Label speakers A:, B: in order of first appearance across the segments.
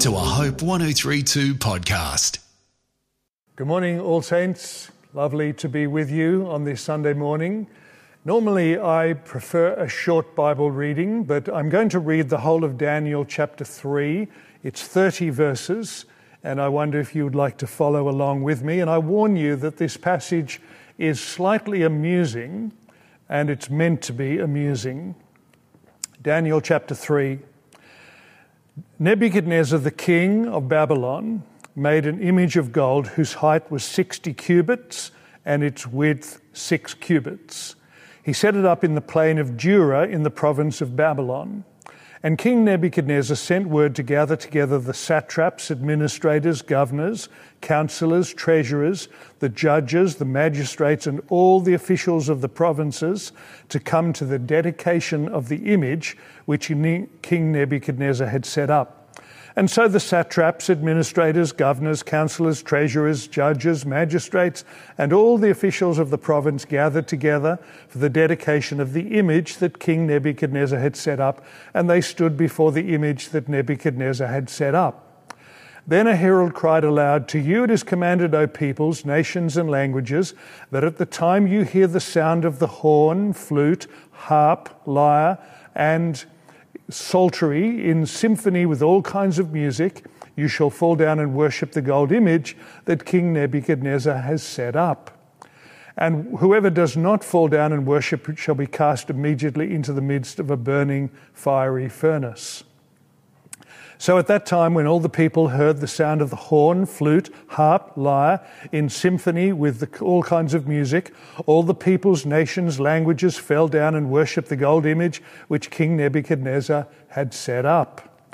A: to a Hope 1032 podcast.
B: Good morning, All Saints. Lovely to be with you on this Sunday morning. Normally, I prefer a short Bible reading, but I'm going to read the whole of Daniel chapter 3. It's 30 verses, and I wonder if you would like to follow along with me. And I warn you that this passage is slightly amusing, and it's meant to be amusing. Daniel chapter 3. Nebuchadnezzar, the king of Babylon, made an image of gold whose height was 60 cubits and its width six cubits. He set it up in the plain of Dura in the province of Babylon. And King Nebuchadnezzar sent word to gather together the satraps, administrators, governors, counselors, treasurers, the judges, the magistrates, and all the officials of the provinces to come to the dedication of the image which King Nebuchadnezzar had set up. And so the satraps, administrators, governors, councillors, treasurers, judges, magistrates, and all the officials of the province gathered together for the dedication of the image that King Nebuchadnezzar had set up, and they stood before the image that Nebuchadnezzar had set up. Then a herald cried aloud, To you it is commanded, O peoples, nations, and languages, that at the time you hear the sound of the horn, flute, harp, lyre, and psaltery, in symphony with all kinds of music, you shall fall down and worship the gold image that King Nebuchadnezzar has set up. And whoever does not fall down and worship shall be cast immediately into the midst of a burning fiery furnace. So at that time, when all the people heard the sound of the horn, flute, harp, lyre, in symphony with the, all kinds of music, all the peoples, nations, languages fell down and worshipped the gold image which King Nebuchadnezzar had set up.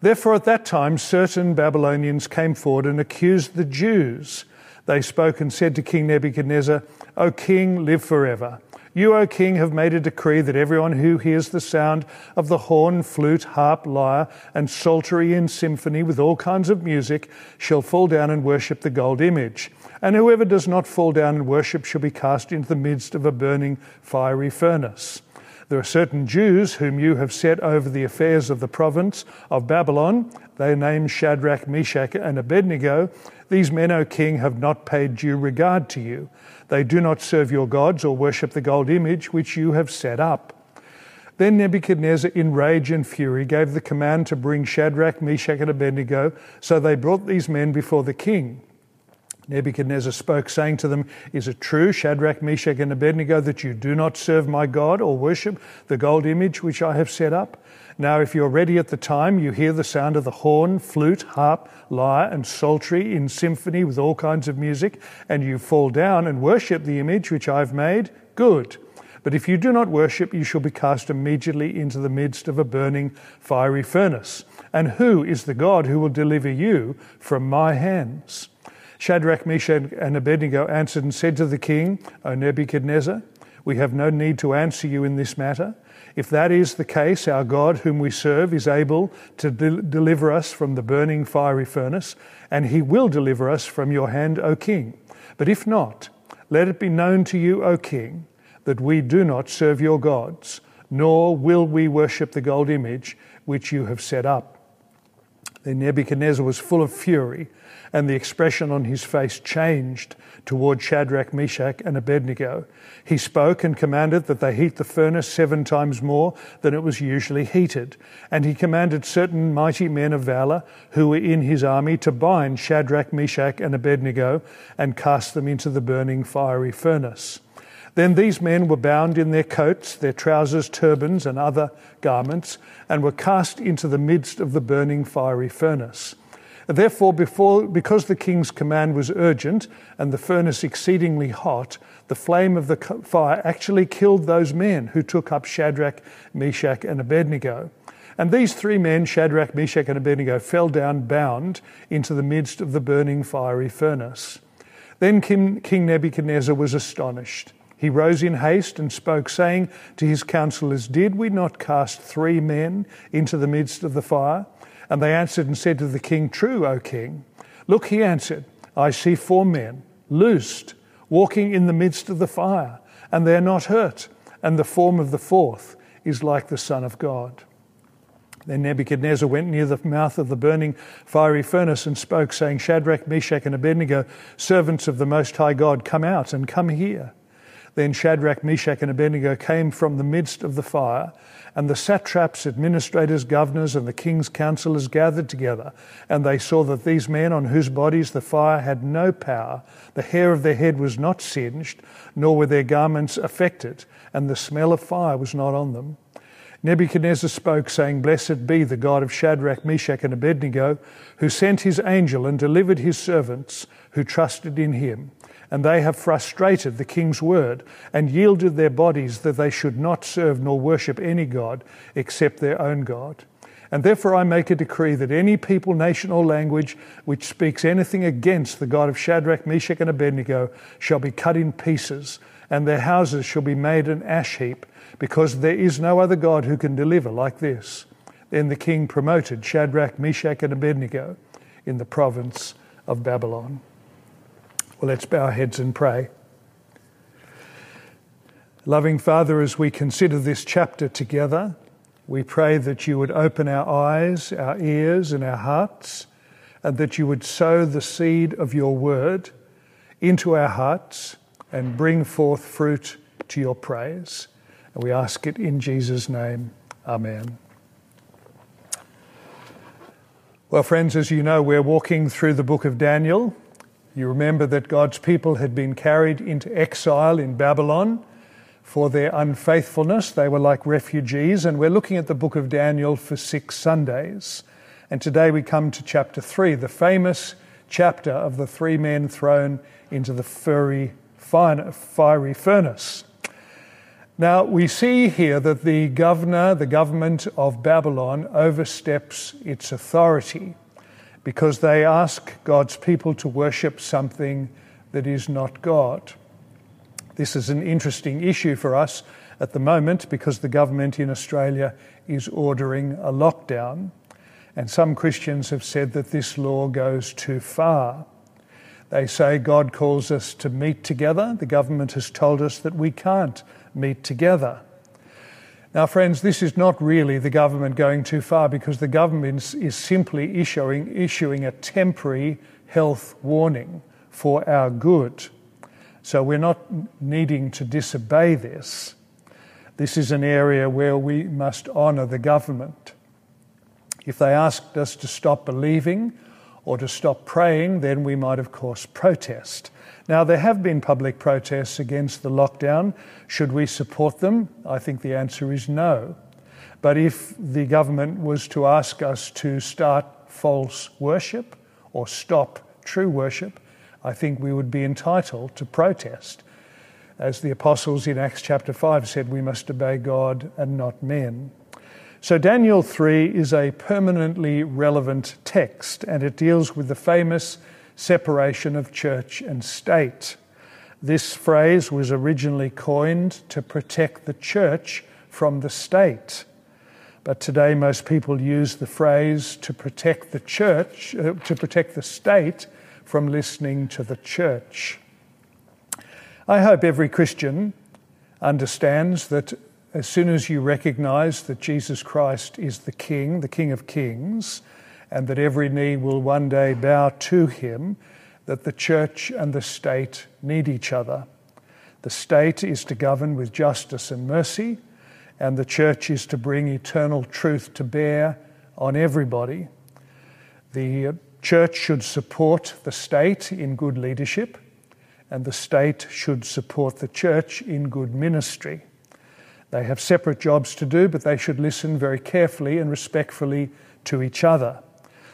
B: Therefore, at that time, certain Babylonians came forward and accused the Jews. They spoke and said to King Nebuchadnezzar, O king, live forever. You, O king, have made a decree that everyone who hears the sound of the horn, flute, harp, lyre, and psaltery in symphony with all kinds of music shall fall down and worship the gold image. And whoever does not fall down and worship shall be cast into the midst of a burning fiery furnace. There are certain Jews whom you have set over the affairs of the province of Babylon. They are named Shadrach, Meshach, and Abednego. These men, O king, have not paid due regard to you. They do not serve your gods or worship the gold image which you have set up. Then Nebuchadnezzar, in rage and fury, gave the command to bring Shadrach, Meshach, and Abednego. So they brought these men before the king. Nebuchadnezzar spoke, saying to them, Is it true, Shadrach, Meshach, and Abednego, that you do not serve my God or worship the gold image which I have set up? Now, if you're ready at the time, you hear the sound of the horn, flute, harp, lyre, and psaltery in symphony with all kinds of music, and you fall down and worship the image which I've made, good. But if you do not worship, you shall be cast immediately into the midst of a burning fiery furnace. And who is the God who will deliver you from my hands? Shadrach, Meshach, and Abednego answered and said to the king, O Nebuchadnezzar, we have no need to answer you in this matter. If that is the case, our God, whom we serve, is able to de- deliver us from the burning fiery furnace, and he will deliver us from your hand, O king. But if not, let it be known to you, O king, that we do not serve your gods, nor will we worship the gold image which you have set up. Then Nebuchadnezzar was full of fury and the expression on his face changed toward Shadrach, Meshach, and Abednego. He spoke and commanded that they heat the furnace seven times more than it was usually heated. And he commanded certain mighty men of valor who were in his army to bind Shadrach, Meshach, and Abednego and cast them into the burning fiery furnace. Then these men were bound in their coats, their trousers, turbans, and other garments, and were cast into the midst of the burning fiery furnace. Therefore, before, because the king's command was urgent and the furnace exceedingly hot, the flame of the fire actually killed those men who took up Shadrach, Meshach, and Abednego. And these three men, Shadrach, Meshach, and Abednego, fell down bound into the midst of the burning fiery furnace. Then King Nebuchadnezzar was astonished. He rose in haste and spoke, saying to his counselors, Did we not cast three men into the midst of the fire? And they answered and said to the king, True, O king. Look, he answered, I see four men, loosed, walking in the midst of the fire, and they are not hurt, and the form of the fourth is like the Son of God. Then Nebuchadnezzar went near the mouth of the burning fiery furnace and spoke, saying, Shadrach, Meshach, and Abednego, servants of the Most High God, come out and come here. Then Shadrach, Meshach, and Abednego came from the midst of the fire, and the satraps, administrators, governors, and the king's counselors gathered together, and they saw that these men, on whose bodies the fire had no power, the hair of their head was not singed, nor were their garments affected, and the smell of fire was not on them. Nebuchadnezzar spoke, saying, Blessed be the God of Shadrach, Meshach, and Abednego, who sent his angel and delivered his servants who trusted in him. And they have frustrated the king's word and yielded their bodies that they should not serve nor worship any God except their own God. And therefore I make a decree that any people, nation, or language which speaks anything against the God of Shadrach, Meshach, and Abednego shall be cut in pieces, and their houses shall be made an ash heap because there is no other God who can deliver like this. Then the king promoted Shadrach, Meshach, and Abednego in the province of Babylon. Well, let's bow our heads and pray. Loving Father, as we consider this chapter together, we pray that you would open our eyes, our ears, and our hearts, and that you would sow the seed of your word into our hearts and bring forth fruit to your praise. And we ask it in Jesus' name. Amen. Well, friends, as you know, we're walking through the book of Daniel. You remember that God's people had been carried into exile in Babylon for their unfaithfulness. They were like refugees, and we're looking at the book of Daniel for six Sundays. And today we come to chapter three, the famous chapter of the three men thrown into the fiery furnace. Now, we see here that the governor, the government of Babylon, oversteps its authority because they ask God's people to worship something that is not God. This is an interesting issue for us at the moment because the government in Australia is ordering a lockdown. And some Christians have said that this law goes too far. They say God calls us to meet together. The government has told us that we can't meet together. Now, friends, this is not really the government going too far because the government is simply issuing, issuing a temporary health warning for our good. So we're not needing to disobey this. This is an area where we must honour the government. If they asked us to stop believing or to stop praying, then we might, of course, protest. Now, there have been public protests against the lockdown. Should we support them? I think the answer is no. But if the government was to ask us to start false worship or stop true worship, I think we would be entitled to protest. As the apostles in Acts chapter 5 said, we must obey God and not men. So, Daniel 3 is a permanently relevant text, and it deals with the famous separation of church and state. This phrase was originally coined to protect the church from the state. But today, most people use the phrase to protect the church, uh, to protect the state from listening to the church. I hope every Christian understands that as soon as you recognize that Jesus Christ is the King, the King of Kings, and that every knee will one day bow to him, that the church and the state need each other. The state is to govern with justice and mercy, and the church is to bring eternal truth to bear on everybody. The uh, church should support the state in good leadership, and the state should support the church in good ministry. They have separate jobs to do, but they should listen very carefully and respectfully to each other.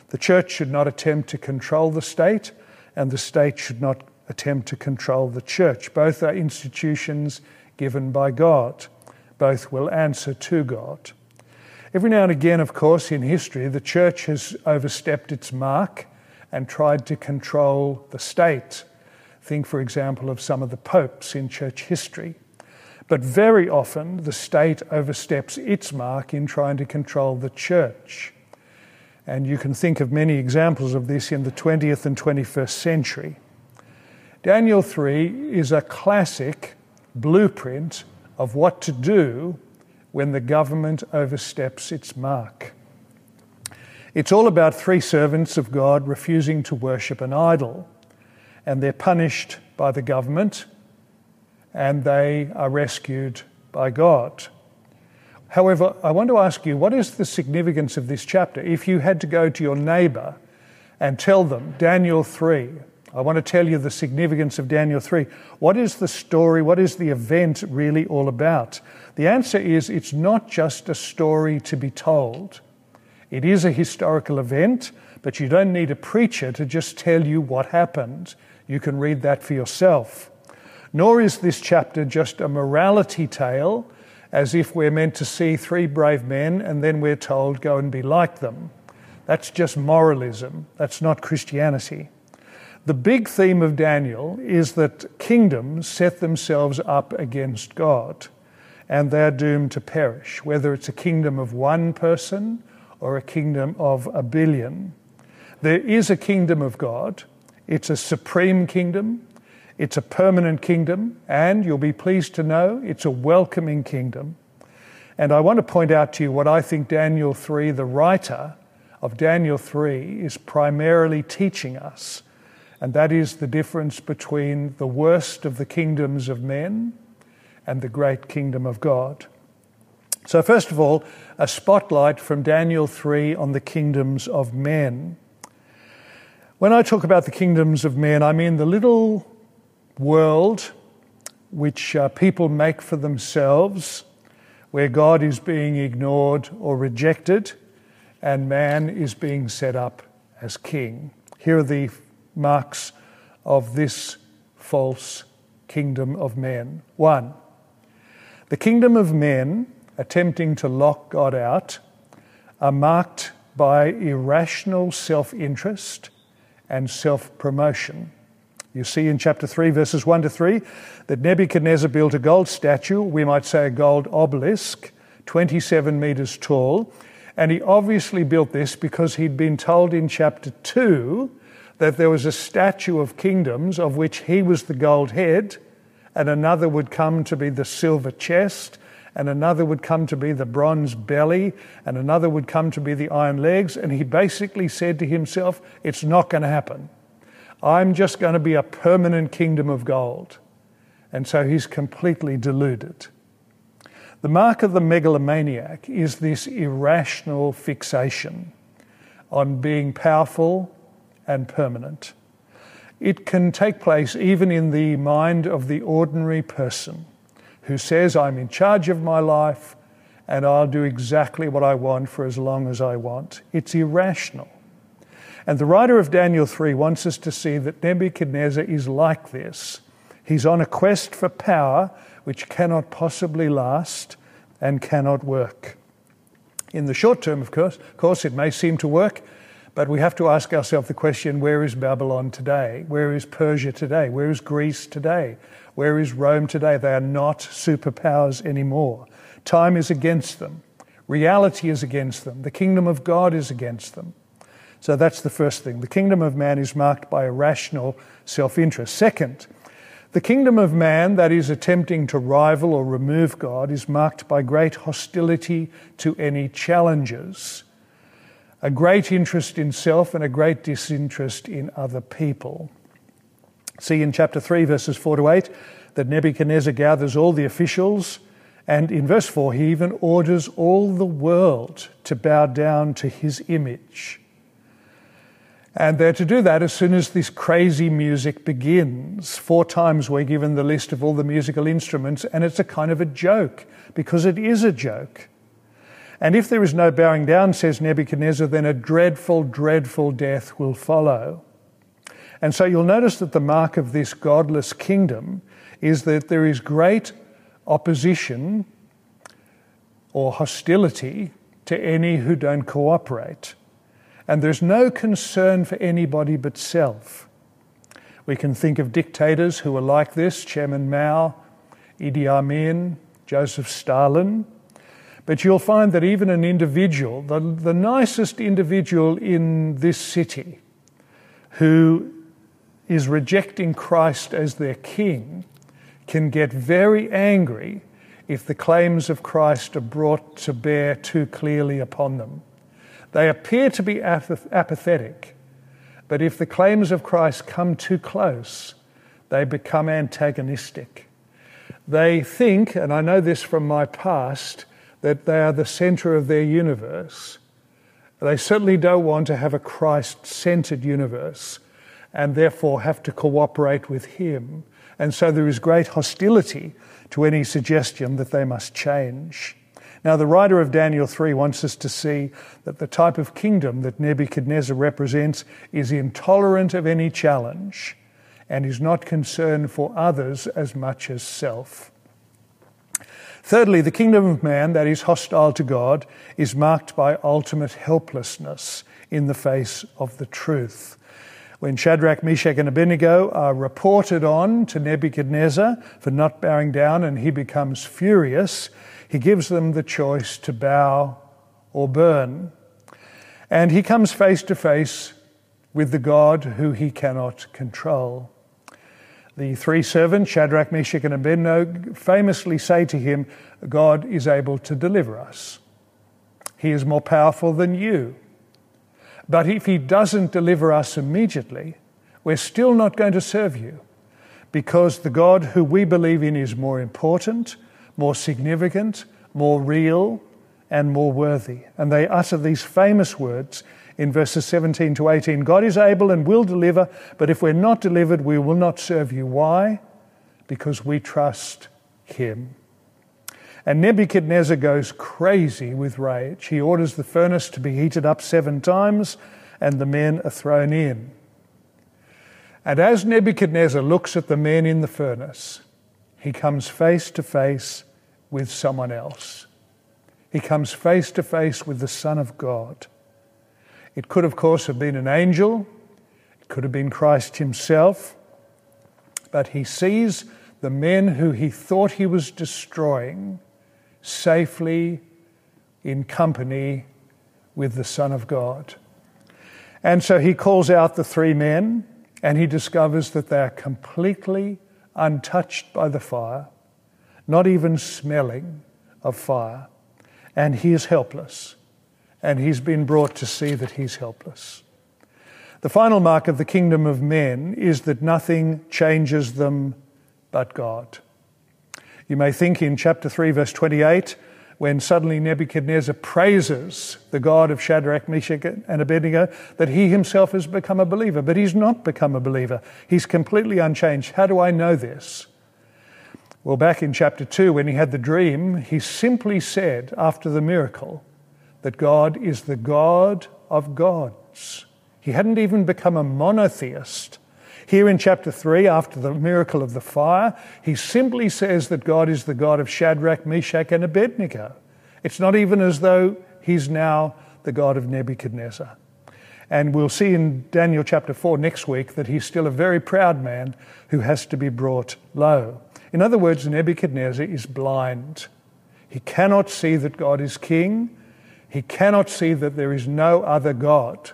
B: The church should not attempt to control the state, and the state should not attempt to control the church. Both are institutions given by God. Both will answer to God. Every now and again, of course, in history, the church has overstepped its mark and tried to control the state. Think, for example, of some of the popes in church history. But very often, the state oversteps its mark in trying to control the church. And you can think of many examples of this in the 20th and 21st century. Daniel 3 is a classic blueprint of what to do when the government oversteps its mark. It's all about three servants of God refusing to worship an idol, and they're punished by the government and they are rescued by God. However, I want to ask you what is the significance of this chapter? If you had to go to your neighbour and tell them, Daniel 3, I want to tell you the significance of Daniel 3. What is the story? What is the event really all about? The answer is it's not just a story to be told. It is a historical event, but you don't need a preacher to just tell you what happened. You can read that for yourself. Nor is this chapter just a morality tale, as if we're meant to see three brave men and then we're told, go and be like them. That's just moralism. That's not Christianity. The big theme of Daniel is that kingdoms set themselves up against God and they're doomed to perish, whether it's a kingdom of one person or a kingdom of a billion. There is a kingdom of God, it's a supreme kingdom, it's a permanent kingdom, and you'll be pleased to know it's a welcoming kingdom. And I want to point out to you what I think Daniel 3, the writer of Daniel 3, is primarily teaching us, and that is the difference between the worst of the kingdoms of men and the great kingdom of God. So, first of all, a spotlight from Daniel 3 on the kingdoms of men. When I talk about the kingdoms of men, I mean the little world which uh, people make for themselves, where God is being ignored or rejected, and man is being set up as king. Here are the marks of this false kingdom of men. One, the kingdom of men attempting to lock God out are marked by irrational self interest and self promotion. You see in chapter 3, verses 1 to 3, that Nebuchadnezzar built a gold statue, we might say a gold obelisk, 27 meters tall. And he obviously built this because he'd been told in chapter 2 that there was a statue of kingdoms of which he was the gold head, and another would come to be the silver chest, and another would come to be the bronze belly, and another would come to be the iron legs. And he basically said to himself, It's not going to happen. I'm just going to be a permanent kingdom of gold. And so he's completely deluded. The mark of the megalomaniac is this irrational fixation on being powerful and permanent. It can take place even in the mind of the ordinary person who says, I'm in charge of my life and I'll do exactly what I want for as long as I want. It's irrational. And the writer of Daniel 3 wants us to see that Nebuchadnezzar is like this. He's on a quest for power which cannot possibly last and cannot work. In the short term, of course, of course, it may seem to work, but we have to ask ourselves the question where is Babylon today? Where is Persia today? Where is Greece today? Where is Rome today? They are not superpowers anymore. Time is against them. Reality is against them. The kingdom of God is against them. So that's the first thing. The kingdom of man is marked by irrational self interest. Second, the kingdom of man that is attempting to rival or remove God is marked by great hostility to any challenges, a great interest in self, and a great disinterest in other people. See in chapter 3, verses 4 to 8, that Nebuchadnezzar gathers all the officials, and in verse 4, he even orders all the world to bow down to his image. And they're to do that as soon as this crazy music begins. Four times we're given the list of all the musical instruments, and it's a kind of a joke, because it is a joke. And if there is no bowing down, says Nebuchadnezzar, then a dreadful, dreadful death will follow. And so you'll notice that the mark of this godless kingdom is that there is great opposition or hostility to any who don't cooperate and there's no concern for anybody but self. We can think of dictators who are like this Chairman Mao, Idi Amin, Joseph Stalin. But you'll find that even an individual, the, the nicest individual in this city, who is rejecting Christ as their king, can get very angry if the claims of Christ are brought to bear too clearly upon them. They appear to be apathetic, but if the claims of Christ come too close, they become antagonistic. They think, and I know this from my past, that they are the center of their universe. They certainly don't want to have a Christ centered universe and therefore have to cooperate with Him. And so there is great hostility to any suggestion that they must change. Now, the writer of Daniel 3 wants us to see that the type of kingdom that Nebuchadnezzar represents is intolerant of any challenge and is not concerned for others as much as self. Thirdly, the kingdom of man that is hostile to God is marked by ultimate helplessness in the face of the truth. When Shadrach, Meshach, and Abednego are reported on to Nebuchadnezzar for not bowing down and he becomes furious, he gives them the choice to bow or burn. And he comes face to face with the God who he cannot control. The three servants, Shadrach, Meshach, and Abednego, famously say to him, God is able to deliver us. He is more powerful than you. But if he doesn't deliver us immediately, we're still not going to serve you because the God who we believe in is more important, more significant, more real, and more worthy. And they utter these famous words in verses 17 to 18 God is able and will deliver, but if we're not delivered, we will not serve you. Why? Because we trust him. And Nebuchadnezzar goes crazy with rage. He orders the furnace to be heated up seven times, and the men are thrown in. And as Nebuchadnezzar looks at the men in the furnace, he comes face to face with someone else. He comes face to face with the Son of God. It could, of course, have been an angel, it could have been Christ himself, but he sees the men who he thought he was destroying safely in company with the Son of God. And so he calls out the three men and he discovers that they are completely untouched by the fire, not even smelling of fire, and he is helpless and he's been brought to see that he's helpless. The final mark of the kingdom of men is that nothing changes them but God. You may think in chapter 3, verse 28, when suddenly Nebuchadnezzar praises the God of Shadrach, Meshach, and Abednego, that he himself has become a believer. But he's not become a believer. He's completely unchanged. How do I know this? Well, back in chapter 2, when he had the dream, he simply said, after the miracle, that God is the God of gods. He hadn't even become a monotheist. Here in chapter 3, after the miracle of the fire, he simply says that God is the God of Shadrach, Meshach, and Abednego. It's not even as though he's now the God of Nebuchadnezzar. And we'll see in Daniel chapter 4 next week that he's still a very proud man who has to be brought low. In other words, Nebuchadnezzar is blind. He cannot see that God is king. He cannot see that there is no other God.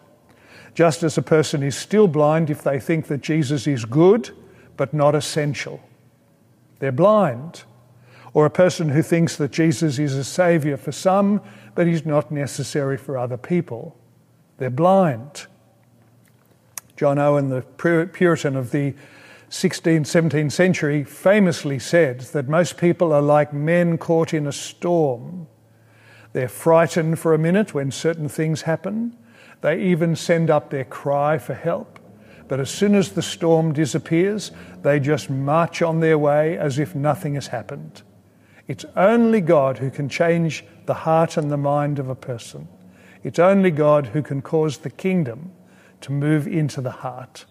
B: Just as a person is still blind if they think that Jesus is good but not essential. They're blind. Or a person who thinks that Jesus is a savior for some but he's not necessary for other people. They're blind. John Owen, the Puritan of the 16th, 17th century, famously said that most people are like men caught in a storm they're frightened for a minute when certain things happen. They even send up their cry for help. But as soon as the storm disappears, they just march on their way as if nothing has happened. It's only God who can change the heart and the mind of a person. It's only God who can cause the kingdom to move into the heart.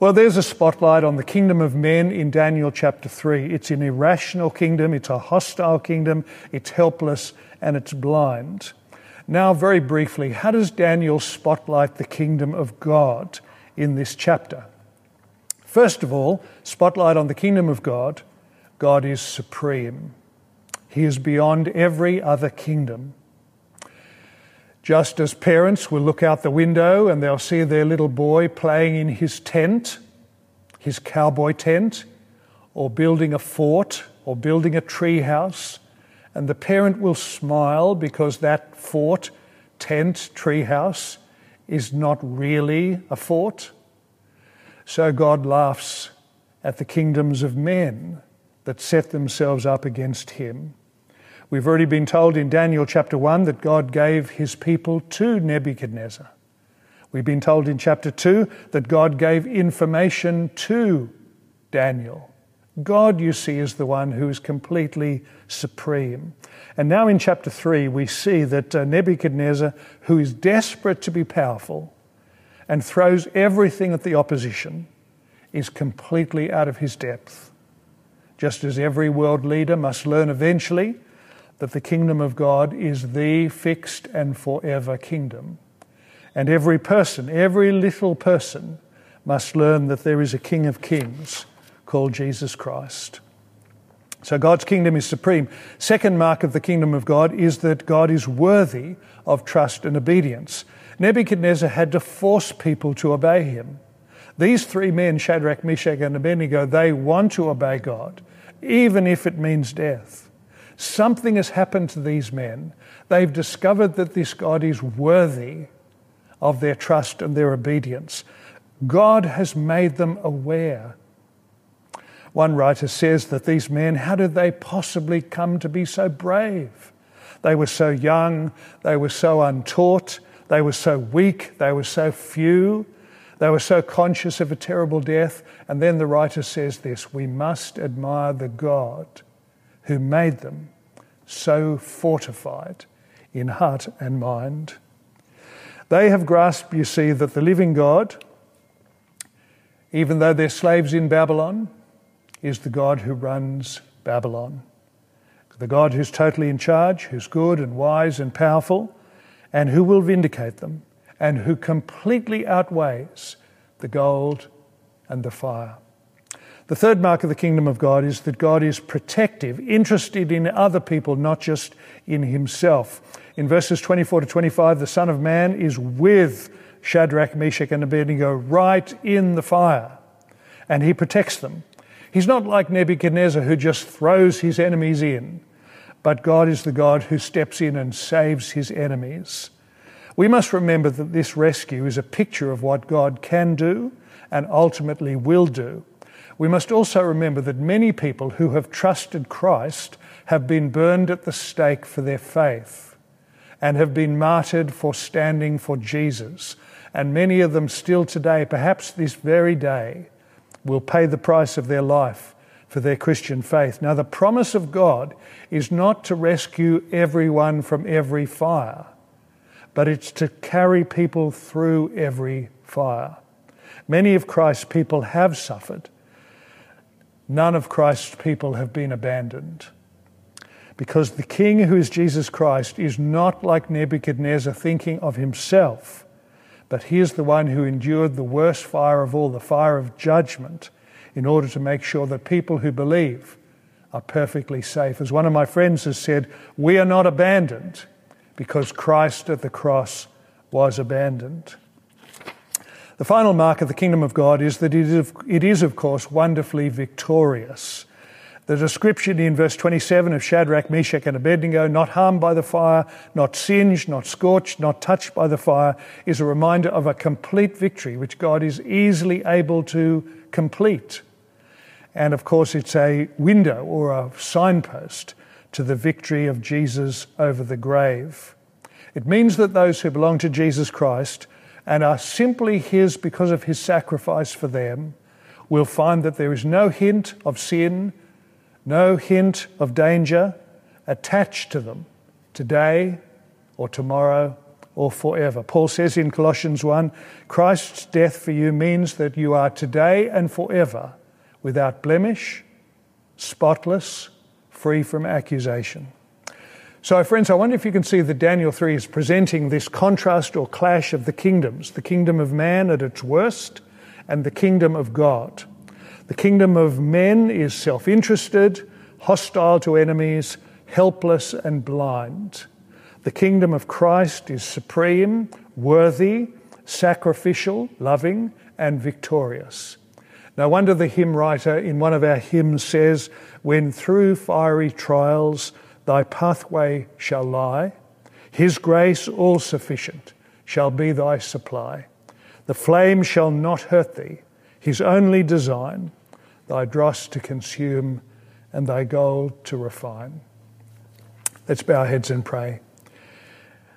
B: Well, there's a spotlight on the kingdom of men in Daniel chapter 3. It's an irrational kingdom, it's a hostile kingdom, it's helpless, and it's blind. Now, very briefly, how does Daniel spotlight the kingdom of God in this chapter? First of all, spotlight on the kingdom of God. God is supreme, He is beyond every other kingdom. Just as parents will look out the window and they'll see their little boy playing in his tent, his cowboy tent, or building a fort, or building a tree house, and the parent will smile because that fort, tent, treehouse, is not really a fort. So God laughs at the kingdoms of men that set themselves up against him. We've already been told in Daniel chapter 1 that God gave his people to Nebuchadnezzar. We've been told in chapter 2 that God gave information to Daniel. God, you see, is the one who is completely supreme. And now in chapter 3, we see that uh, Nebuchadnezzar, who is desperate to be powerful and throws everything at the opposition, is completely out of his depth. Just as every world leader must learn eventually that the kingdom of God is the fixed and forever kingdom. And every person, every little person, must learn that there is a King of Kings called Jesus Christ. So God's kingdom is supreme. Second mark of the kingdom of God is that God is worthy of trust and obedience. Nebuchadnezzar had to force people to obey him. These three men, Shadrach, Meshach, and Abednego, they want to obey God, even if it means death. Something has happened to these men. They've discovered that this God is worthy of their trust and their obedience. God has made them aware one writer says that these men, how did they possibly come to be so brave? They were so young, they were so untaught, they were so weak, they were so few, they were so conscious of a terrible death. And then the writer says this we must admire the God who made them so fortified in heart and mind. They have grasped, you see, that the living God, even though they're slaves in Babylon, is the God who runs Babylon. The God who's totally in charge, who's good and wise and powerful, and who will vindicate them, and who completely outweighs the gold and the fire. The third mark of the kingdom of God is that God is protective, interested in other people, not just in himself. In verses 24 to 25, the Son of Man is with Shadrach, Meshach, and Abednego right in the fire, and he protects them. He's not like Nebuchadnezzar who just throws his enemies in, but God is the God who steps in and saves his enemies. We must remember that this rescue is a picture of what God can do and ultimately will do. We must also remember that many people who have trusted Christ have been burned at the stake for their faith and have been martyred for standing for Jesus. And many of them still today, perhaps this very day, will pay the price of their life for their Christian faith. Now, the promise of God is not to rescue everyone from every fire, but it's to carry people through every fire. Many of Christ's people have suffered. None of Christ's people have been abandoned. Because the King, who is Jesus Christ, is not like Nebuchadnezzar thinking of himself but he is the one who endured the worst fire of all, the fire of judgment, in order to make sure that people who believe are perfectly safe. As one of my friends has said, we are not abandoned because Christ at the cross was abandoned. The final mark of the kingdom of God is that it is, of course, wonderfully victorious. The description in verse 27 of Shadrach, Meshach, and Abednego, not harmed by the fire, not singed, not scorched, not touched by the fire, is a reminder of a complete victory which God is easily able to complete. And of course, it's a window or a signpost to the victory of Jesus over the grave. It means that those who belong to Jesus Christ and are simply His because of His sacrifice for them will find that there is no hint of sin no hint of danger attached to them today or tomorrow or forever. Paul says in Colossians 1 Christ's death for you means that you are today and forever without blemish, spotless, free from accusation. So, friends, I wonder if you can see that Daniel 3 is presenting this contrast or clash of the kingdoms the kingdom of man at its worst and the kingdom of God. The kingdom of men is self interested, hostile to enemies, helpless and blind. The kingdom of Christ is supreme, worthy, sacrificial, loving, and victorious. No wonder the hymn writer in one of our hymns says, When through fiery trials thy pathway shall lie, His grace, all sufficient, shall be thy supply. The flame shall not hurt thee, his only design, thy dross to consume and thy gold to refine. Let's bow our heads and pray.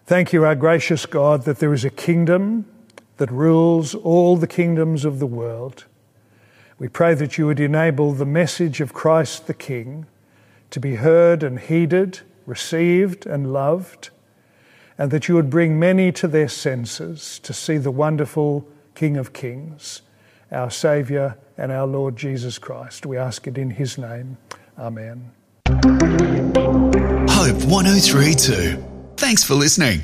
B: Thank you, our gracious God, that there is a kingdom that rules all the kingdoms of the world. We pray that you would enable the message of Christ the King to be heard and heeded, received and loved, and that you would bring many to their senses to see the wonderful King of Kings, our Saviour and our Lord Jesus Christ. We ask it in His name. Amen.
A: Hope 1032. Thanks for listening.